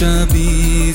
نیم شبی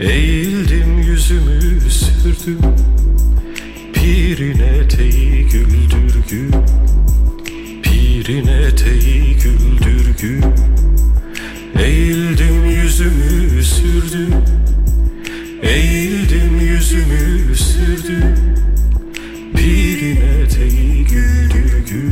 Eğildim yüzümü sürdüm. Pirin eteği güldürgü. Pirin eteği güldürgü. Eğildim yüzümü sürdüm. Eğildim yüzümü sürdüm. Pirin eteği güldürgü.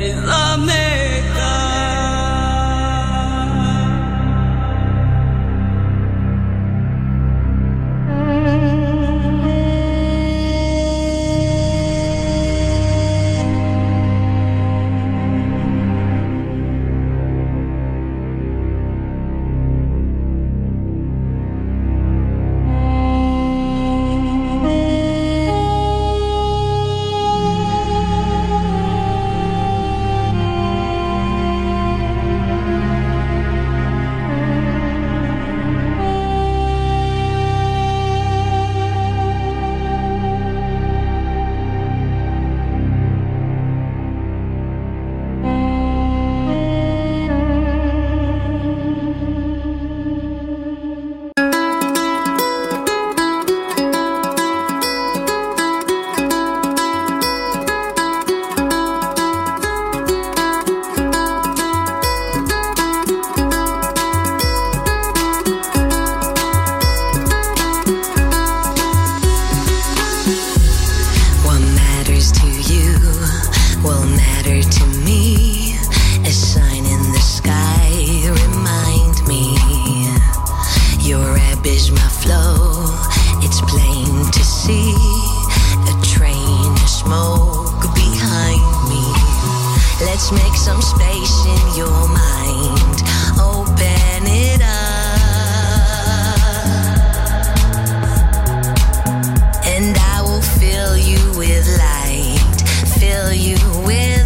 is a man. with light, fill you with.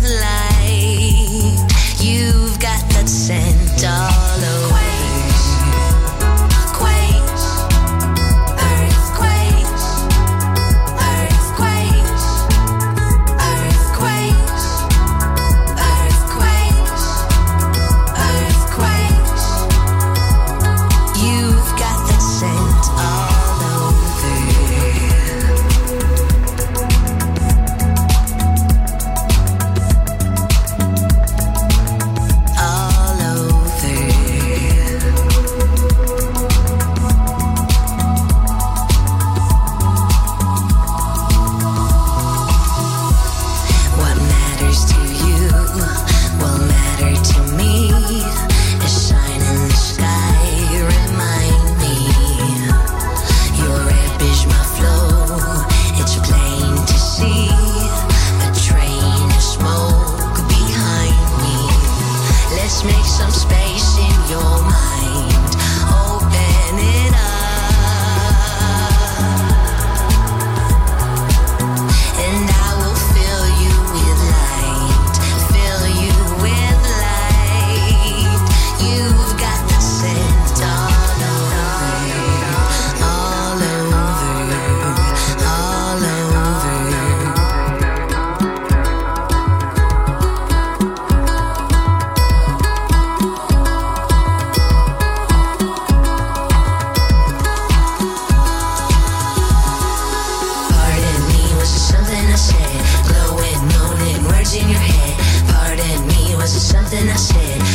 something I said.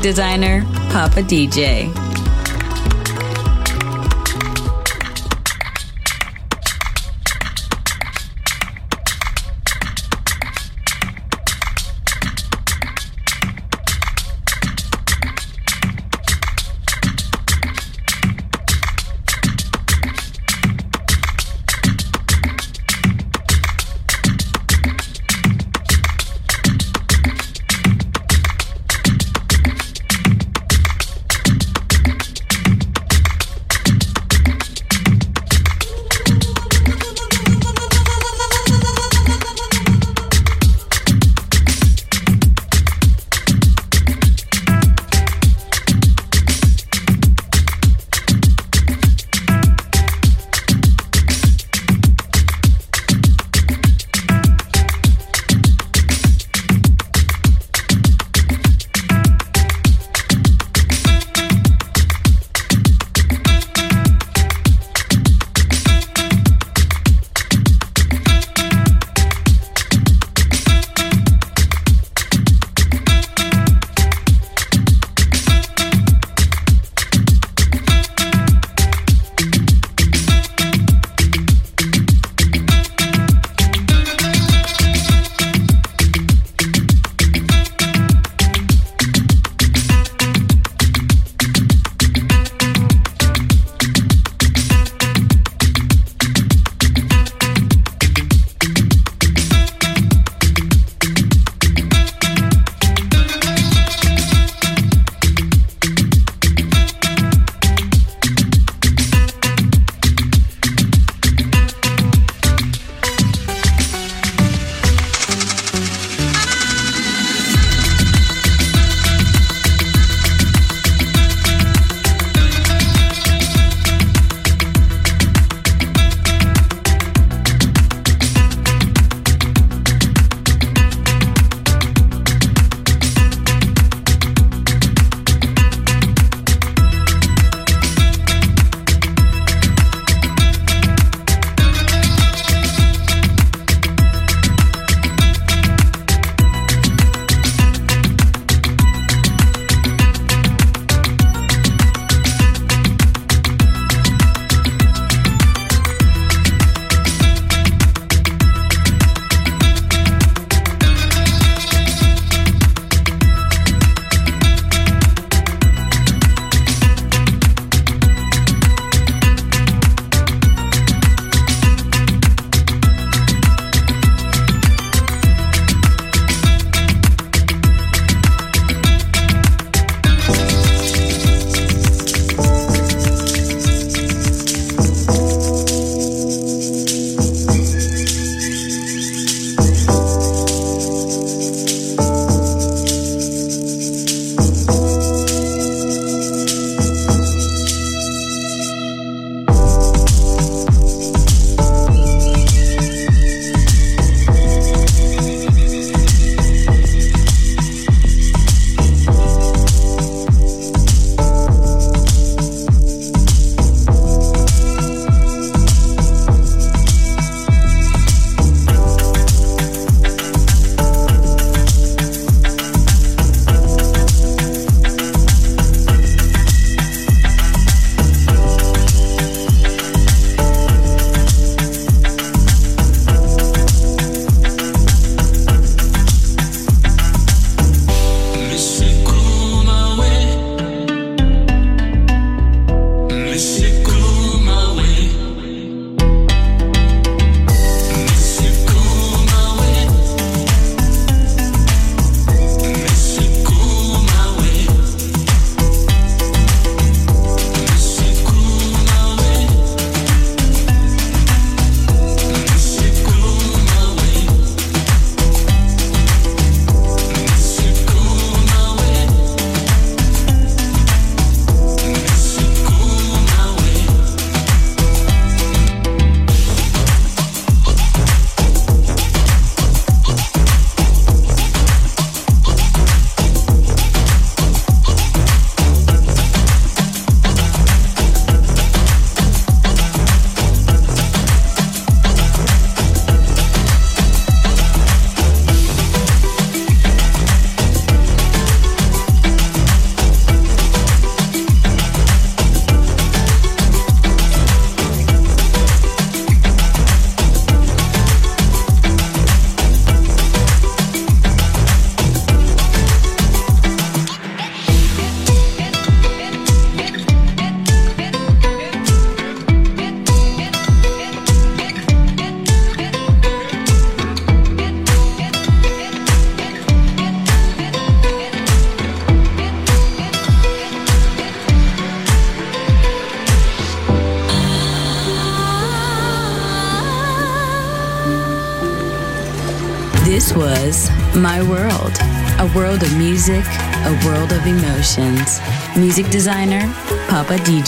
designer, Papa DJ.